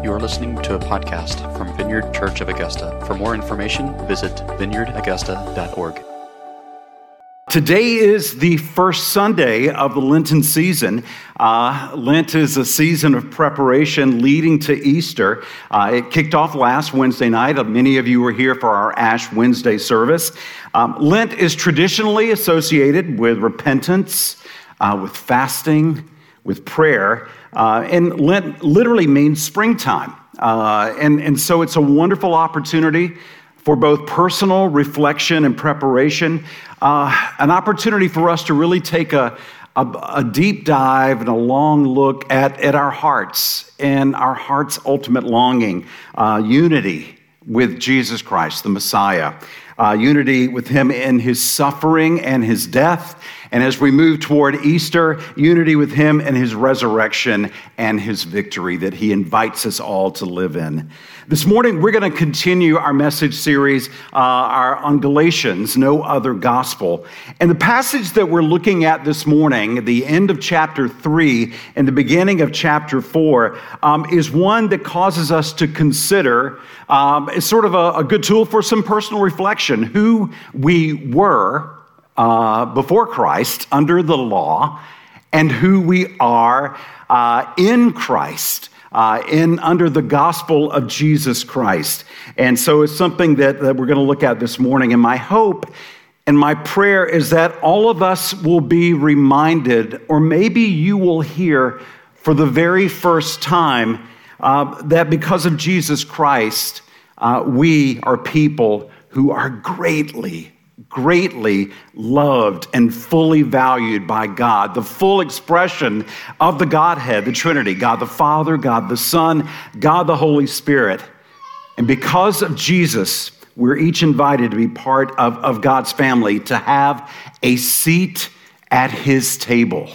You are listening to a podcast from Vineyard Church of Augusta. For more information, visit vineyardaugusta.org. Today is the first Sunday of the Lenten season. Uh, Lent is a season of preparation leading to Easter. Uh, it kicked off last Wednesday night. Uh, many of you were here for our Ash Wednesday service. Um, Lent is traditionally associated with repentance, uh, with fasting, with prayer. Uh, and Lent literally means springtime. Uh, and, and so it's a wonderful opportunity for both personal reflection and preparation, uh, an opportunity for us to really take a, a, a, deep dive and a long look at, at our hearts and our heart's ultimate longing, uh, unity with Jesus Christ, the Messiah, uh, unity with Him in His suffering and His death and as we move toward Easter, unity with Him and His resurrection and His victory that He invites us all to live in. This morning, we're going to continue our message series uh, our, on Galatians, No Other Gospel. And the passage that we're looking at this morning, the end of chapter 3 and the beginning of chapter 4, um, is one that causes us to consider um, it's sort of a, a good tool for some personal reflection who we were uh, before Christ under the law and who we are uh, in Christ. Uh, in under the gospel of Jesus Christ. And so it's something that, that we're going to look at this morning. And my hope and my prayer is that all of us will be reminded, or maybe you will hear for the very first time, uh, that because of Jesus Christ, uh, we are people who are greatly greatly loved and fully valued by God, the full expression of the Godhead, the Trinity God the Father, God the Son, God the Holy Spirit. And because of Jesus, we're each invited to be part of, of God's family, to have a seat at his table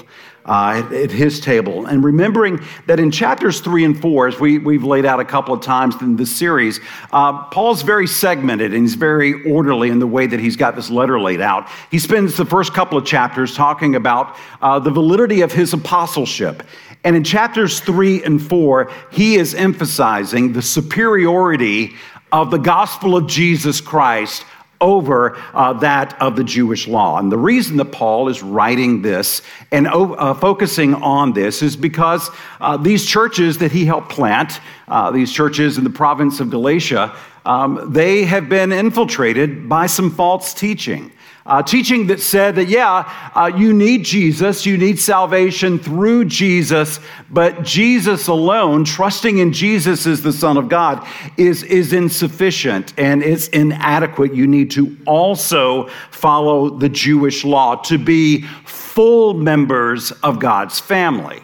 uh, at, at, his table. And remembering that in chapters three and four, as we, we've laid out a couple of times in this series, uh, Paul's very segmented and he's very orderly in the way that he's got this letter laid out. He spends the first couple of chapters talking about uh, the validity of his apostleship. And in chapters three and four, he is emphasizing the superiority of the gospel of Jesus Christ over uh, that of the Jewish law. And the reason that Paul is writing this and uh, focusing on this is because uh, these churches that he helped plant, uh, these churches in the province of Galatia, um, they have been infiltrated by some false teaching uh, teaching that said that, yeah, uh, you need Jesus, you need salvation through Jesus, but Jesus alone, trusting in Jesus as the Son of God, is, is insufficient and it's inadequate. You need to also follow the Jewish law to be full members of God's family.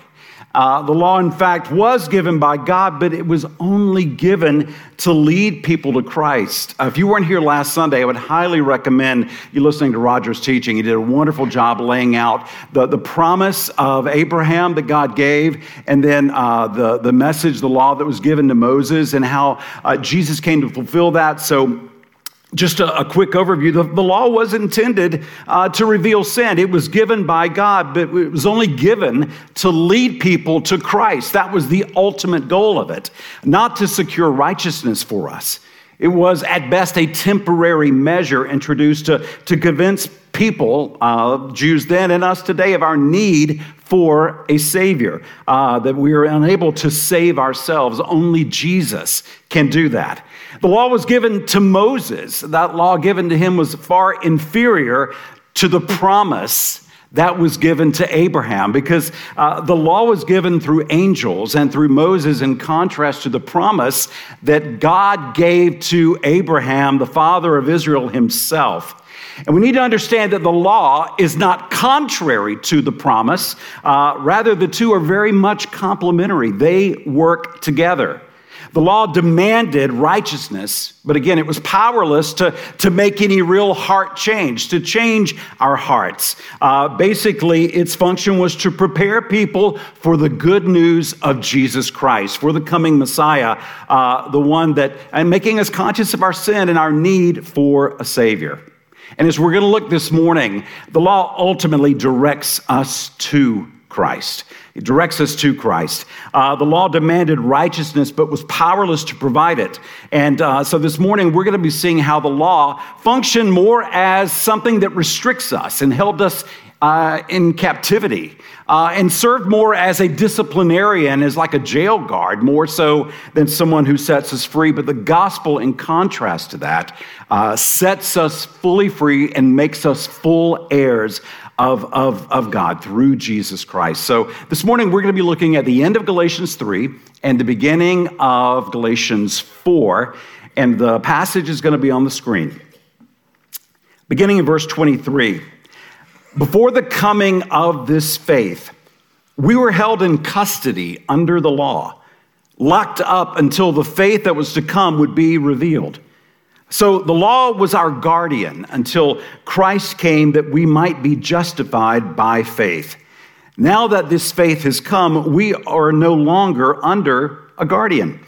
Uh, the law, in fact, was given by God, but it was only given to lead people to Christ. Uh, if you weren't here last Sunday, I would highly recommend you listening to Roger's teaching. He did a wonderful job laying out the, the promise of Abraham that God gave, and then uh, the, the message, the law that was given to Moses, and how uh, Jesus came to fulfill that. So, just a, a, quick overview the, the law was intended uh, to reveal sin. It was given by God, but it was only given to lead people to Christ. That was the ultimate goal of it, not to secure righteousness for us. It was at best a temporary measure introduced to, to convince people, uh, Jews then and us today, of our need for a Savior, uh, that we are unable to save ourselves. Only Jesus can do that. The law was given to Moses. That law given to him was far inferior to the promise that was given to Abraham because uh, the law was given through angels and through Moses, in contrast to the promise that God gave to Abraham, the father of Israel himself. And we need to understand that the law is not contrary to the promise. Uh, rather, the two are very much complementary, they work together. The law demanded righteousness, but again, it was powerless to, to make any real heart change, to change our hearts. Uh, basically, its function was to prepare people for the good news of Jesus Christ, for the coming Messiah, uh, the one that, and making us conscious of our sin and our need for a Savior. And as we're going to look this morning, the law ultimately directs us to Christ. It directs us to Christ. Uh, the law demanded righteousness, but was powerless to provide it. And uh, so this morning, we're going to be seeing how the law functioned more as something that restricts us and held us uh, in captivity uh, and served more as a disciplinarian, as like a jail guard, more so than someone who sets us free. But the gospel, in contrast to that, uh, sets us fully free and makes us full heirs of, of, of God through Jesus Christ. So this morning we're going to be looking at the end of Galatians 3 and the beginning of Galatians 4. And the passage is going to be on the screen. Beginning in verse 23. Before the coming of this faith, we were held in custody under the law, locked up until the faith that was to come would be revealed. So the law was our guardian until Christ came that we might be justified by faith. Now that this faith has come, we are no longer under a guardian.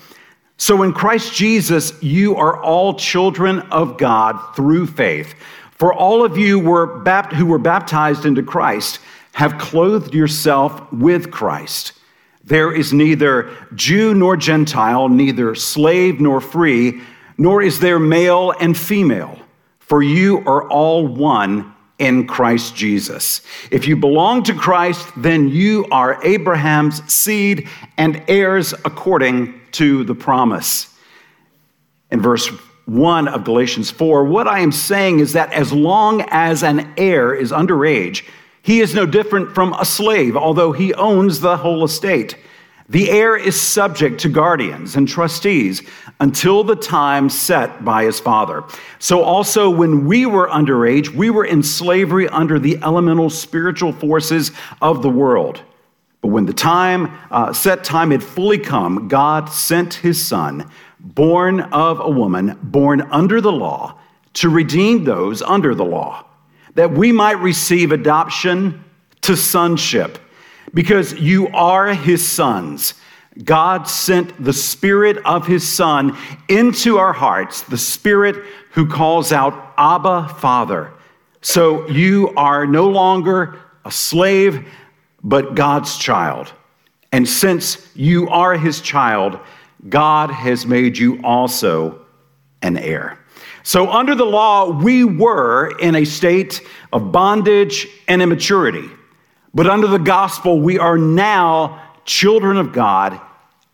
So in Christ Jesus, you are all children of God through faith. For all of you were bapt- who were baptized into Christ have clothed yourself with Christ. There is neither Jew nor Gentile, neither slave nor free nor is there male and female, for you are all one in Christ Jesus. If you belong to Christ, then you are Abraham's seed and heirs according to the promise. In verse 1 of Galatians 4, what I am saying is that as long as an heir is underage, he is no different from a slave, although he owns the whole estate. The heir is subject to guardians and trustees until the time set by his father. So, also, when we were underage, we were in slavery under the elemental spiritual forces of the world. But when the time, uh, set time had fully come, God sent his son, born of a woman, born under the law, to redeem those under the law, that we might receive adoption to sonship because you are his sons. God sent the Spirit of His Son into our hearts, the Spirit who calls out, Abba, Father. So you are no longer a slave, but God's child. And since you are His child, God has made you also an heir. So, under the law, we were in a state of bondage and immaturity. But under the gospel, we are now children of God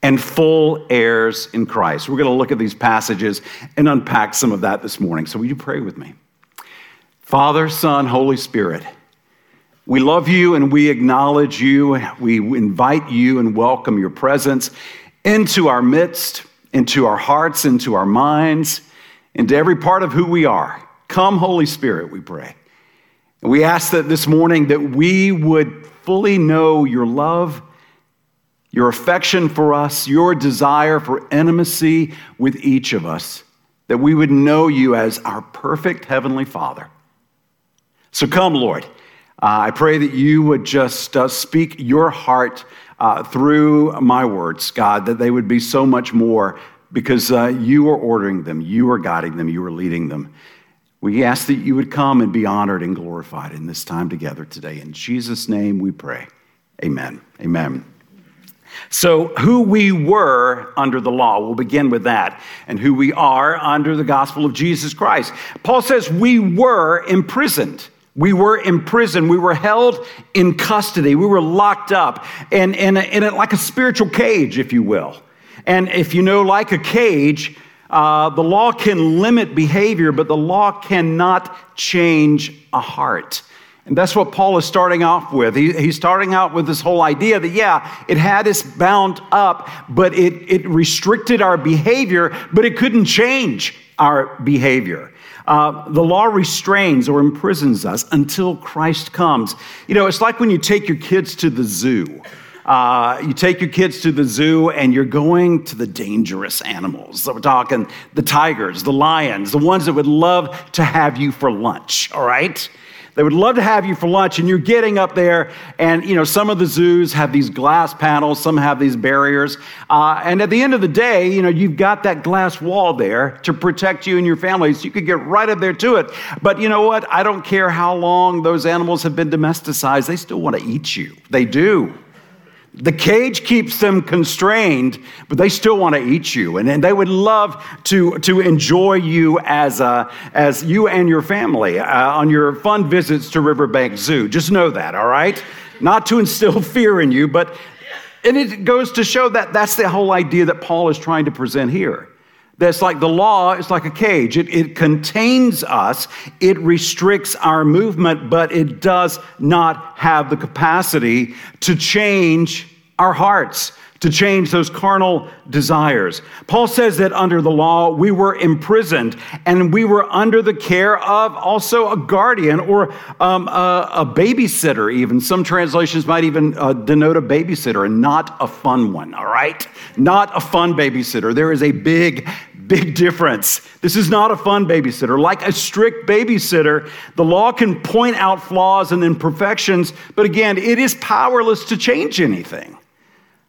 and full heirs in Christ. We're going to look at these passages and unpack some of that this morning. So, will you pray with me? Father, Son, Holy Spirit, we love you and we acknowledge you. We invite you and welcome your presence into our midst, into our hearts, into our minds, into every part of who we are. Come, Holy Spirit, we pray. We ask that this morning that we would fully know your love, your affection for us, your desire for intimacy with each of us, that we would know you as our perfect Heavenly Father. So come, Lord. Uh, I pray that you would just uh, speak your heart uh, through my words, God, that they would be so much more because uh, you are ordering them, you are guiding them, you are leading them. We ask that you would come and be honored and glorified in this time together today. In Jesus' name we pray. Amen. Amen. So, who we were under the law, we'll begin with that, and who we are under the gospel of Jesus Christ. Paul says we were imprisoned. We were imprisoned. We were held in custody. We were locked up in, in, in like a spiritual cage, if you will. And if you know, like a cage, uh, the law can limit behavior, but the law cannot change a heart. And that's what Paul is starting off with. He, he's starting out with this whole idea that, yeah, it had us bound up, but it, it restricted our behavior, but it couldn't change our behavior. Uh, the law restrains or imprisons us until Christ comes. You know, it's like when you take your kids to the zoo. Uh, you take your kids to the zoo and you're going to the dangerous animals. So we're talking the tigers, the lions, the ones that would love to have you for lunch, all right? They would love to have you for lunch, and you're getting up there, and you know some of the zoos have these glass panels, some have these barriers, uh, and at the end of the day, you know you've got that glass wall there to protect you and your family, so you could get right up there to it. But you know what? I don't care how long those animals have been domesticized; they still want to eat you. They do. The cage keeps them constrained, but they still want to eat you. And, and they would love to, to enjoy you as, uh, as you and your family uh, on your fun visits to Riverbank Zoo. Just know that, all right? Not to instill fear in you, but and it goes to show that that's the whole idea that Paul is trying to present here. That's like the law is like a cage. It, it contains us, it restricts our movement, but it does not have the capacity to change our hearts, to change those carnal desires. Paul says that under the law, we were imprisoned and we were under the care of also a guardian or um, a, a, babysitter, even. Some translations might even uh, denote a babysitter and not a fun one, all right? Not a fun babysitter. There is a big big difference. This is not a fun babysitter. Like a strict babysitter, the law can point out flaws and imperfections, but again, it is powerless to change anything.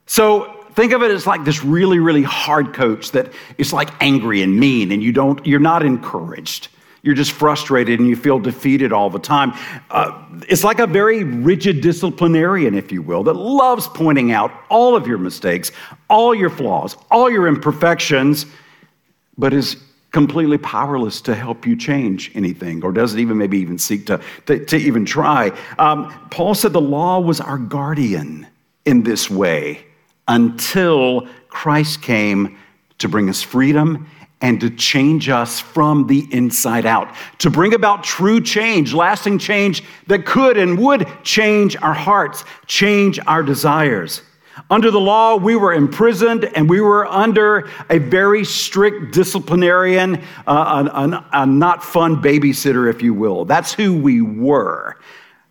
So think of it as like this really, really hard coach that is like angry and mean, and you don't, you're not encouraged. You're just frustrated and you feel defeated all the time. Uh, it's like a very rigid disciplinarian, if you will, that loves pointing out all of your mistakes, all your flaws, all your imperfections, but is completely powerless to help you change anything or doesn't even maybe even seek to, to, to even try. Um, Paul said the law was our guardian in this way until Christ came to bring us freedom and to change us from the inside out, to bring about true change, lasting change that could and would change our hearts, change our desires. Under the law, we were imprisoned and we were under a very strict disciplinarian, uh, a, a, a not fun babysitter, if you will. That's who we were.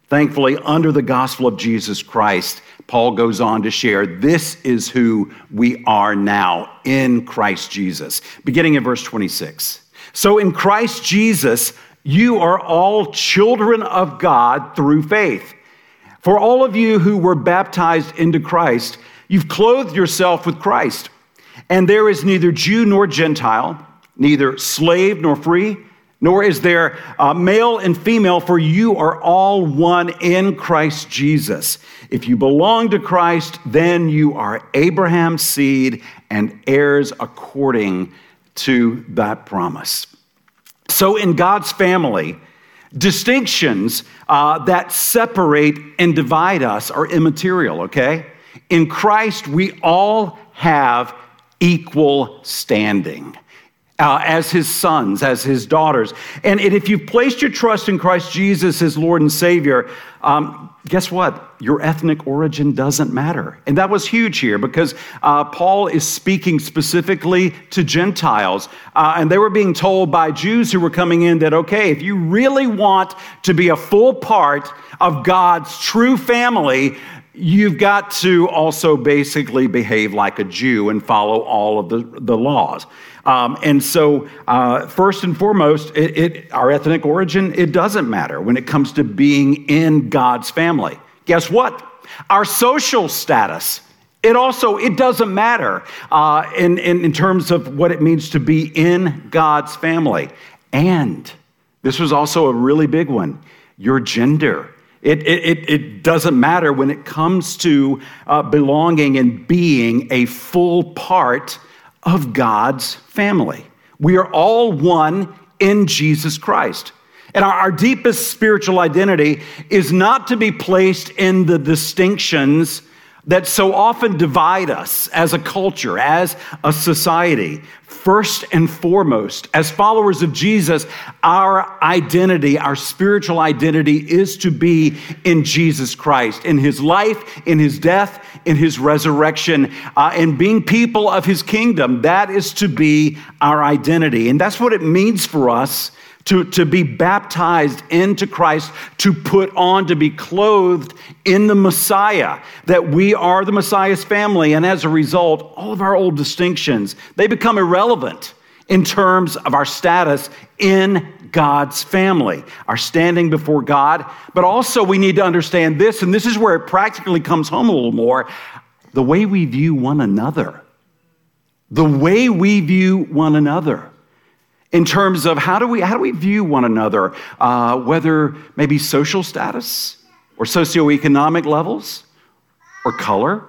Thankfully, under the gospel of Jesus Christ, Paul goes on to share this is who we are now in Christ Jesus, beginning in verse 26. So in Christ Jesus, you are all children of God through faith. For all of you who were baptized into Christ, you've clothed yourself with Christ. And there is neither Jew nor Gentile, neither slave nor free, nor is there uh, male and female, for you are all one in Christ Jesus. If you belong to Christ, then you are Abraham's seed and heirs according to that promise. So, in God's family, Distinctions uh, that separate and divide us are immaterial, okay? In Christ, we all have equal standing. Uh, as his sons, as his daughters. And, and, if you've placed your trust in Christ Jesus as Lord and Savior, um, guess what? Your ethnic origin doesn't matter. And that was huge here because uh, Paul is speaking specifically to Gentiles. Uh, and they were being told by Jews who were coming in that, okay, if you really want to be a full part of God's true family, you've got to also basically behave like a Jew and follow all of the, the laws. Um, and so, uh, first and foremost, it, it, our ethnic origin, it doesn't matter when it comes to being in God's family. Guess what? Our social status, it also, it doesn't matter uh, in, in, in terms of what it means to be in God's family. And this was also a really big one, your gender. It, it, it, doesn't matter when it comes to uh, belonging and being a full part of God's family. We are all one in Jesus Christ. And our, our, deepest spiritual identity is not to be placed in the distinctions that so often divide us as a culture, as a society. First and foremost, as followers of Jesus, our identity, our spiritual identity is to be in Jesus Christ, in his life, in his death, in his resurrection, uh, and being people of his kingdom. That is to be our identity. And that's what it means for us to, to be baptized into Christ, to put on, to be clothed in the Messiah, that we are the Messiah's family. And as a result, all of our old distinctions, they become irrelevant in terms of our status in God's family, our standing before God. But also, we need to understand this, and this is where it practically comes home a little more the way we view one another. The way we view one another in terms of how do we, how do we view one another, uh, whether maybe social status or socioeconomic levels or color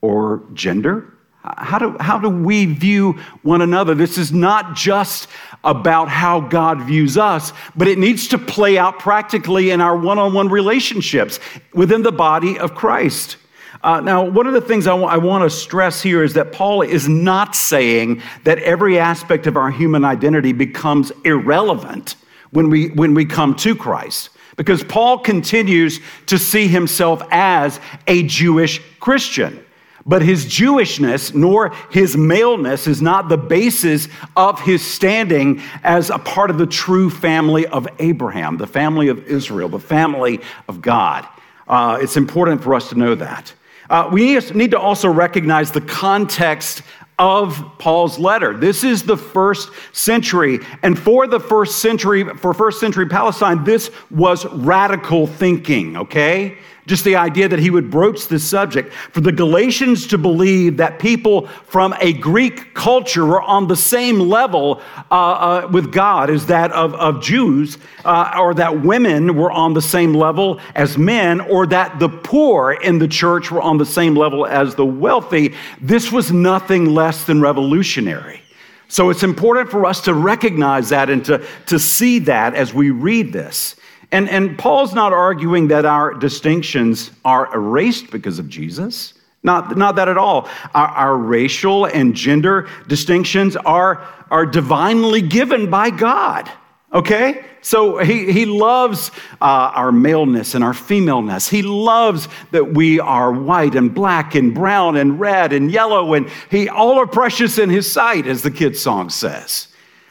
or gender how do, how do we view one another? This is not just about how God views us, but it needs to play out practically in our one on one relationships within the body of Christ. Uh, now, one of the things I, w- I want to stress here is that Paul is not saying that every aspect of our human identity becomes irrelevant when we, when we come to Christ. Because Paul continues to see himself as a Jewish Christian. But his Jewishness nor his maleness is not the basis of his standing as a part of the true family of Abraham, the family of Israel, the family of God. Uh, it's important for us to know that. Uh, we need to also recognize the context of Paul's letter. This is the first century. And for the first century, for first century Palestine, this was radical thinking, okay? Just the idea that he would broach this subject. For the Galatians to believe that people from a Greek culture were on the same level uh, uh, with God as that of, of Jews, uh, or that women were on the same level as men, or that the poor in the church were on the same level as the wealthy, this was nothing less than revolutionary. So it's important for us to recognize that and to, to see that as we read this. And, and Paul's not arguing that our distinctions are erased because of Jesus. Not, not that at all. Our, our racial and gender distinctions are, are divinely given by God. Okay? So he, he loves uh, our maleness and our femaleness. He loves that we are white and black and brown and red and yellow, and he all are precious in his sight, as the kids' song says.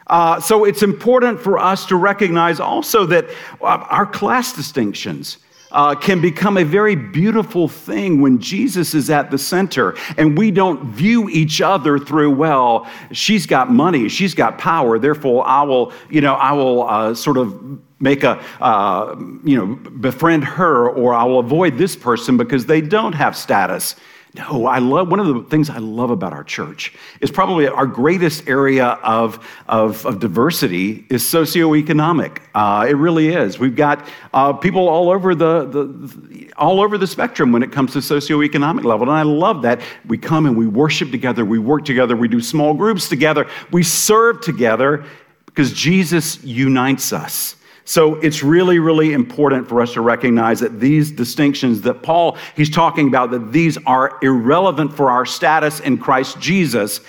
Uh, so it's important for us to recognize also that uh, our class distinctions uh, can become a very beautiful thing when Jesus is at the center and we don't view each other through, well, she's got money, she's got power, therefore I will, you know, I will uh, sort of make a, uh, you know, befriend her or I will avoid this person because they don't have status. No, I love one of the things I love about our church is probably our greatest area of, of, of diversity is socioeconomic. Uh, it really is. We've got uh, people all over the, the, all over the spectrum when it comes to socioeconomic level, and I love that. We come and we worship together, we work together, we do small groups together, we serve together because Jesus unites us. So it's really, really important for us to recognize that these distinctions that Paul, he's talking about, that these are irrelevant for our status in Christ Jesus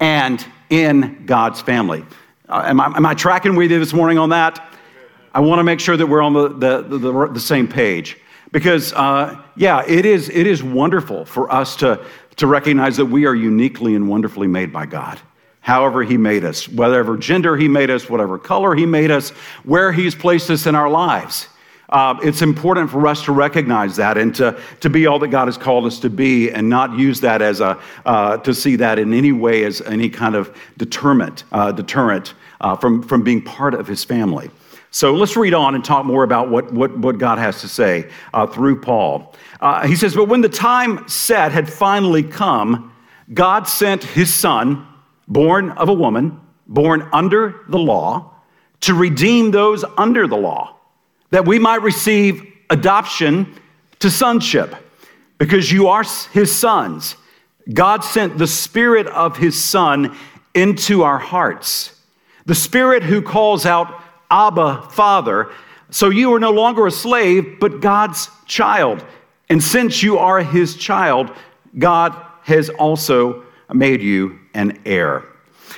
and in God's family. Uh, am, I, am, I, tracking with you this morning on that? I want to make sure that we're on the, the, the, the same page. Because, uh, yeah, it is, it is wonderful for us to, to recognize that we are uniquely and wonderfully made by God however He made us, whatever gender He made us, whatever color He made us, where He's placed us in our lives. Uh, it's important for us to recognize that and to, to be all that God has called us to be and not use that as a, uh, to see that in any way as any kind of deterrent, uh, deterrent uh, from, from being part of His family. So let's read on and talk more about what, what, what God has to say uh, through Paul. Uh, he says, But when the time set had finally come, God sent His Son born of a woman, born under the law, to redeem those under the law, that we might receive adoption to sonship, because you are his sons. God sent the Spirit of his Son into our hearts, the Spirit who calls out, Abba, Father. So you are no longer a slave, but God's child. And since you are his child, God has also made you an heir.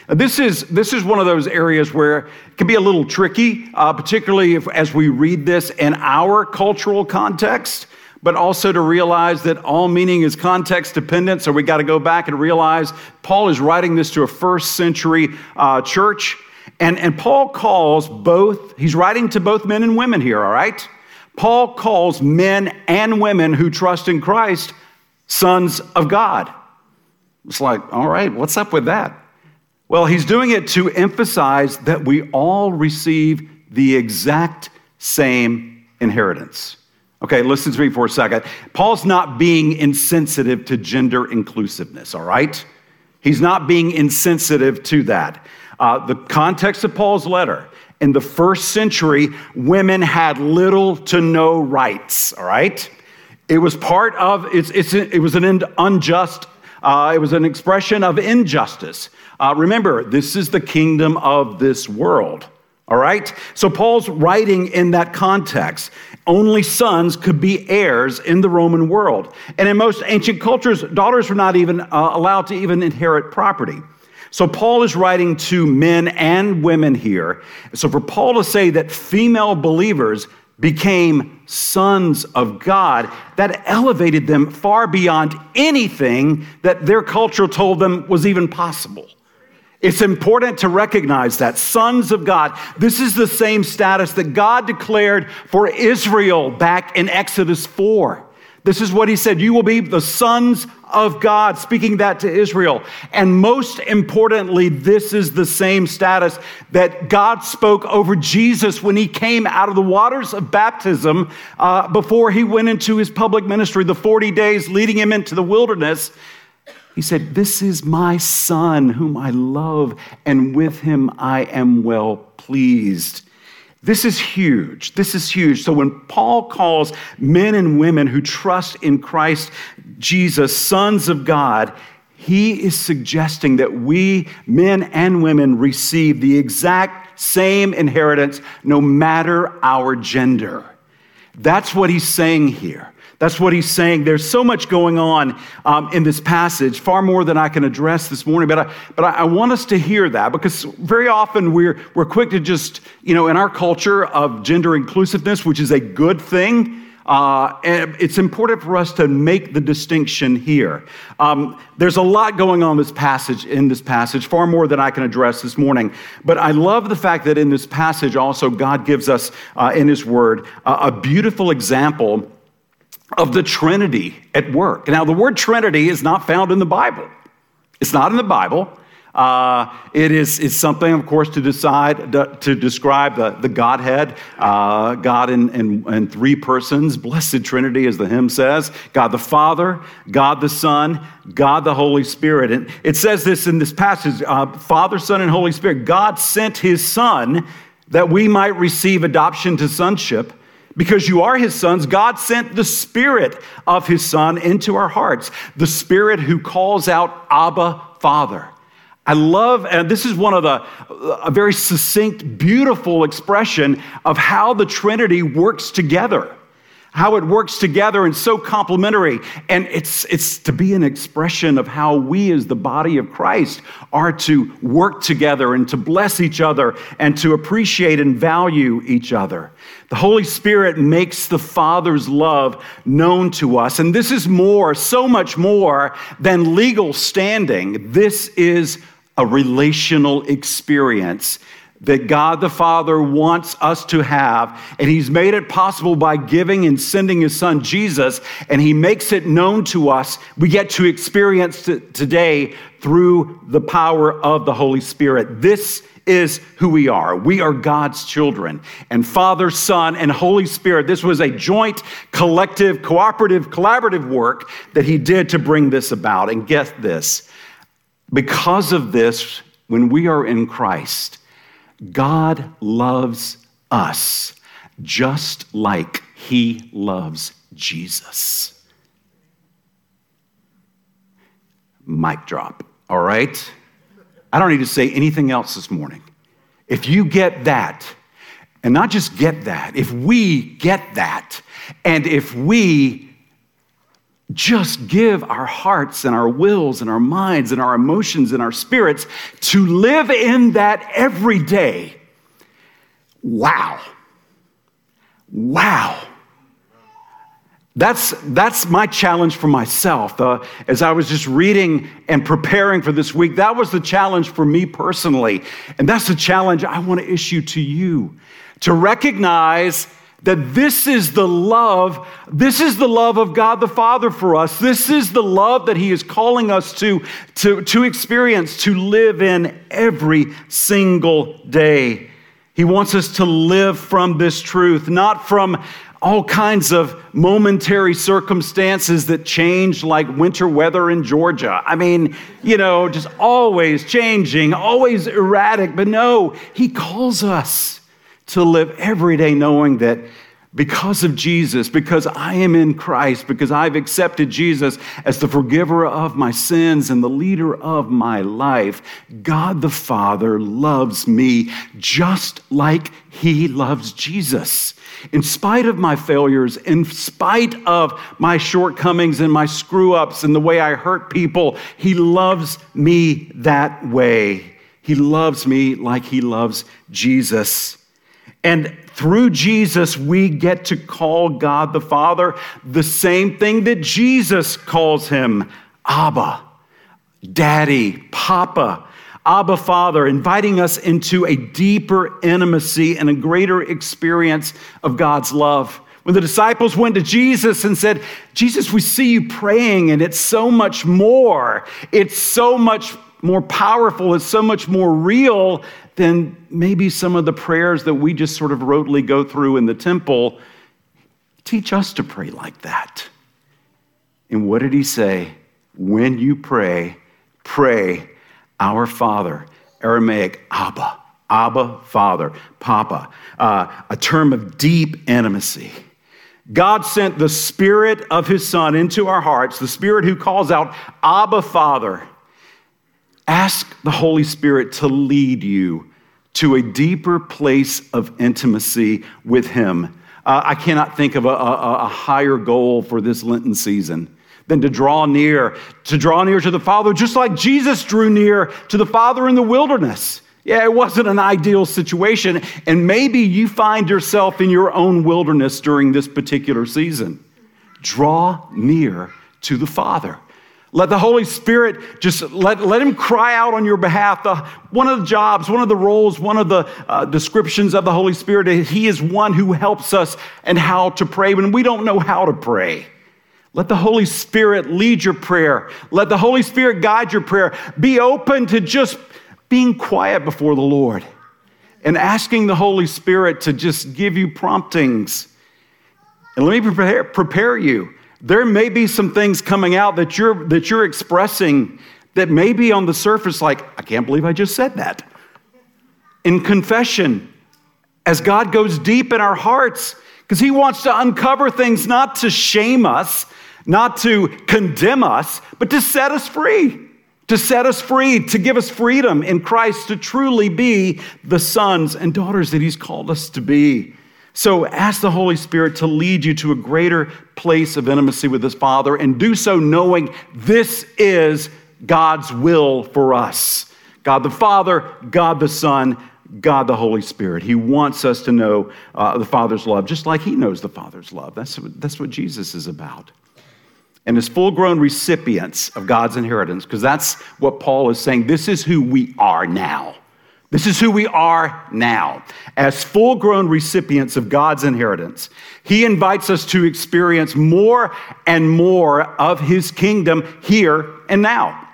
This is, this is one of those areas where it can be a little tricky, uh, particularly if, as we read this in our cultural context, but also to realize that all meaning is context dependent. So we got to go back and realize Paul is writing this to a first century uh, church. And, and Paul calls both, he's writing to both men and women here, all right? Paul calls men and women who trust in Christ sons of God. It's like, all right, what's up with that? Well, he's doing it to emphasize that we all receive the exact same inheritance. Okay, listen to me for a second. Paul's not being insensitive to gender inclusiveness, all right? He's not being insensitive to that. Uh, the context of Paul's letter in the first century, women had little to no rights, all right? It was part of, it's, it's, it was an unjust, uh, it was an expression of injustice. Uh, remember, this is the kingdom of this world. All right? So Paul's writing in that context. Only sons could be heirs in the Roman world. And in most ancient cultures, daughters were not even uh, allowed to even inherit property. So Paul is writing to men and women here. So for Paul to say that female believers became sons of God, that elevated them far beyond anything that their culture told them was even possible. It's important to recognize that sons of God, this is the same status that God declared for Israel back in Exodus 4. This is what he said You will be the sons of God, speaking that to Israel. And most importantly, this is the same status that God spoke over Jesus when he came out of the waters of baptism uh, before he went into his public ministry, the 40 days leading him into the wilderness. He said, This is my son whom I love, and with him I am well pleased. This is huge. This is huge. So when Paul calls men and women who trust in Christ Jesus sons of God, he is suggesting that we, men and women, receive the exact same inheritance no matter our gender. That's what he's saying here. That's what he's saying. There's so much going on um, in this passage, far more than I can address this morning. But I, but I want us to hear that because very often we're, we're quick to just, you know, in our culture of gender inclusiveness, which is a good thing, uh, it's important for us to make the distinction here. Um, there's a lot going on in this passage, in this passage, far more than I can address this morning. But I love the fact that in this passage also God gives us uh, in His Word uh, a beautiful example of the Trinity at work. Now, the word Trinity is not found in the Bible. It's not in the Bible. Uh, it is it's something, of course, to decide to describe the, the Godhead, uh, God in, in, in, three persons, blessed Trinity, as the hymn says, God the Father, God the Son, God the Holy Spirit. And it says this in this passage: uh, Father, Son, and Holy Spirit. God sent His Son that we might receive adoption to sonship. Because you are his sons, God sent the spirit of his son into our hearts, the spirit who calls out, Abba, Father. I love, and this is one of the, a very succinct, beautiful expression of how the Trinity works together how it works together and so complementary. And it's, it's to be an expression of how we, as the body of Christ, are to work together and to bless each other and to appreciate and value each other. The Holy Spirit makes the Father's love known to us. And this is more, so much more than legal standing. This is a relational experience that God the Father wants us to have. And He's made it possible by giving and sending His Son Jesus, and He makes it known to us. We get to experience it today through the power of the Holy Spirit. This is who we are. We are God's children. And Father, Son, and Holy Spirit, this was a joint, collective, cooperative, collaborative work that He did to bring this about. And get this because of this, when we are in Christ, God loves us just like he loves Jesus. Mic drop, all right? I don't need to say anything else this morning. If you get that, and not just get that, if we get that, and if we just give our hearts and our wills and our minds and our emotions and our spirits to live in that every day. Wow. Wow. That's, that's my challenge for myself. Uh, as I was just reading and preparing for this week, that was the challenge for me personally. And that's the challenge I want to issue to you to recognize that this is the love, this is the love of God the Father for us. This is the love that He is calling us to, to, to experience, to live in every single day. He wants us to live from this truth, not from all kinds of momentary circumstances that change, like winter weather in Georgia. I mean, you know, just always changing, always erratic. But no, He calls us to live every day knowing that because of Jesus, because I am in Christ, because I've accepted Jesus as the forgiver of my sins and the leader of my life, God the Father loves me just like He loves Jesus. In spite of my failures, in spite of my shortcomings and my screw ups and the way I hurt people, He loves me that way. He loves me like He loves Jesus. And through Jesus, we get to call God the Father the same thing that Jesus calls him Abba, Daddy, Papa. Abba Father, inviting us into a deeper intimacy and a greater experience of God's love. When the disciples went to Jesus and said, Jesus, we see you praying, and it's so much more. It's so much more powerful, it's so much more real than maybe some of the prayers that we just sort of rotely go through in the temple. Teach us to pray like that. And what did he say? When you pray, pray, Our Father, Aramaic, Abba, Abba, Father, Papa, uh, a term of deep intimacy. God sent the Spirit of His Son into our hearts, the Spirit who calls out, Abba, Father. Ask the Holy Spirit to lead you to a deeper place of intimacy with Him. Uh, I cannot think of a, a, a higher goal for this Lenten season than to draw near, to draw near to the Father, just like Jesus drew near to the Father in the wilderness. Yeah, it wasn't an ideal situation, and maybe you find yourself in your own wilderness during this particular season. Draw near to the Father. Let the Holy Spirit just let, let Him cry out on your behalf. The, one of the jobs, one of the roles, one of the uh, descriptions of the Holy Spirit, He is one who helps us and how to pray when we don't know how to pray. Let the Holy Spirit lead your prayer. Let the Holy Spirit guide your prayer. Be open to just being quiet before the Lord and asking the Holy Spirit to just give you promptings. And let me prepare, prepare you there may be some things coming out that you're, that you're expressing that may be on the surface like, I can't believe I just said that. In confession, as God goes deep in our hearts, because He wants to uncover things not to shame us, not to condemn us, but to set us free. To set us free, to give us freedom in Christ to truly be the sons and daughters that He's called us to be. So ask the Holy Spirit to lead you to a greater place of intimacy with His Father and do so knowing this is God's will for us. God the Father, God the Son, God the Holy Spirit. He wants us to know uh, the Father's love, just like He knows the Father's love. That's, that's what Jesus is about. And as full grown recipients of God's inheritance, because that's what Paul is saying, this is who we are now. This is who we are now. As full grown recipients of God's inheritance, He invites us to experience more and more of His kingdom here and now.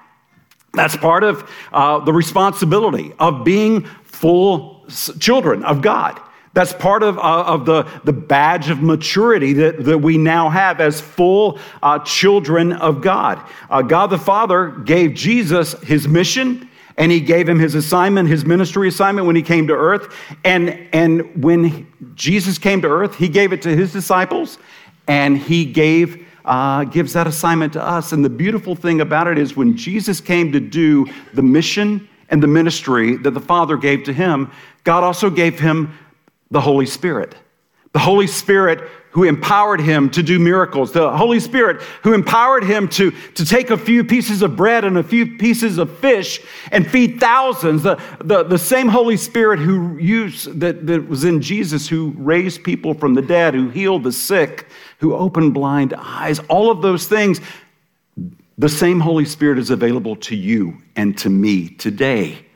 That's part of uh, the responsibility of being full children of God. That's part of, uh, of the, the badge of maturity that, that we now have as full uh, children of God. Uh, God the Father gave Jesus his mission and he gave him his assignment, his ministry assignment when he came to earth. And, and when Jesus came to earth, he gave it to his disciples and he gave, uh, gives that assignment to us. And the beautiful thing about it is when Jesus came to do the mission and the ministry that the Father gave to him, God also gave him the Holy Spirit. The Holy Spirit who empowered him to do miracles, the Holy Spirit who empowered him to, to take a few pieces of bread and a few pieces of fish and feed thousands, the, the, the same Holy Spirit who used, that, that was in Jesus, who raised people from the dead, who healed the sick, who opened blind eyes, all of those things, the same Holy Spirit is available to you and to me today.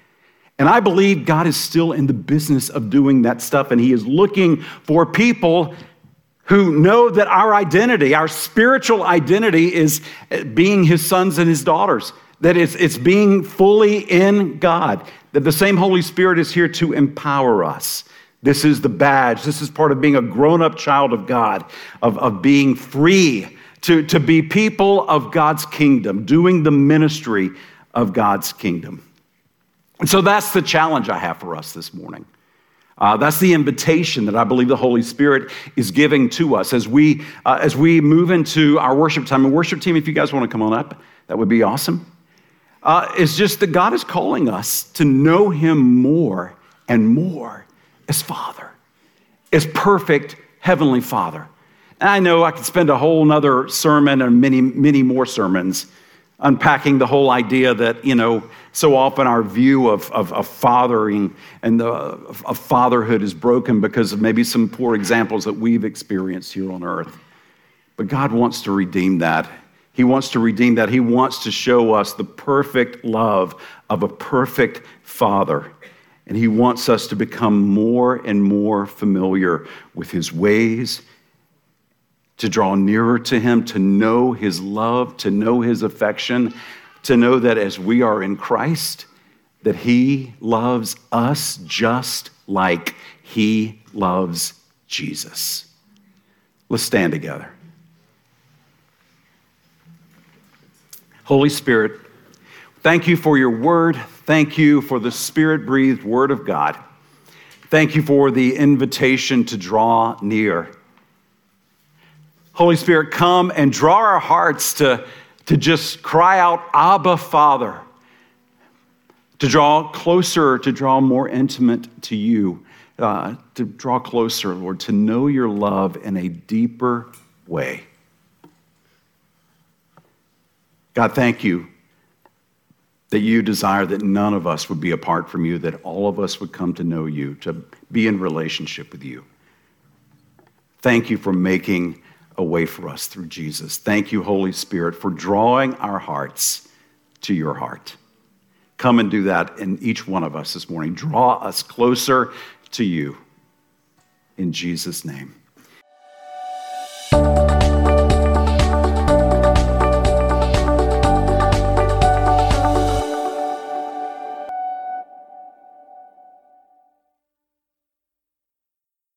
And I believe God is still in the business of doing that stuff, and He is looking for people who know that our identity, our spiritual identity, is being his sons and his daughters, that it's, it's being fully in God, that the same Holy Spirit is here to empower us, This is the badge. This is part of being a grown up child of God, of, of being free to, to be people of God's kingdom, doing the ministry of God's kingdom. And so that's the challenge I have for us this morning. Uh, that's the invitation that I believe the Holy Spirit is giving to us as we, uh, as we move into our worship time. And, worship team, if you guys want to come on up, that would be awesome. Uh, it's just that God is calling us to know Him more and more as Father, as perfect Heavenly Father. And I know I could spend a whole nother sermon and many, many more sermons unpacking the whole idea that, you know, so often our view of, of, of fathering and the, of fatherhood is broken because of maybe some poor examples that we've experienced here on earth. But God wants to redeem that. He wants to redeem that. He wants to show us the perfect love of a perfect father. And He wants us to become more and more familiar with His ways to draw nearer to Him, to know His love, to know His affection, to know that as we are in Christ, that He loves us just like He loves Jesus. Let's stand together. Holy Spirit, thank you for your word. Thank you for the spirit breathed word of God. Thank you for the invitation to draw near. Holy Spirit, come and draw our hearts to, to just cry out, Abba, Father, to draw closer, to draw more intimate to you, uh, to draw closer, Lord, to know your love in a deeper way. God, thank you that you desire that none of us would be apart from you, that all of us would come to know you, to be in relationship with you. Thank you for making a way for us through Jesus. Thank you, Holy Spirit, for drawing our hearts to your heart. Come and do that in each one of us this morning. Draw us closer to you. In Jesus' name.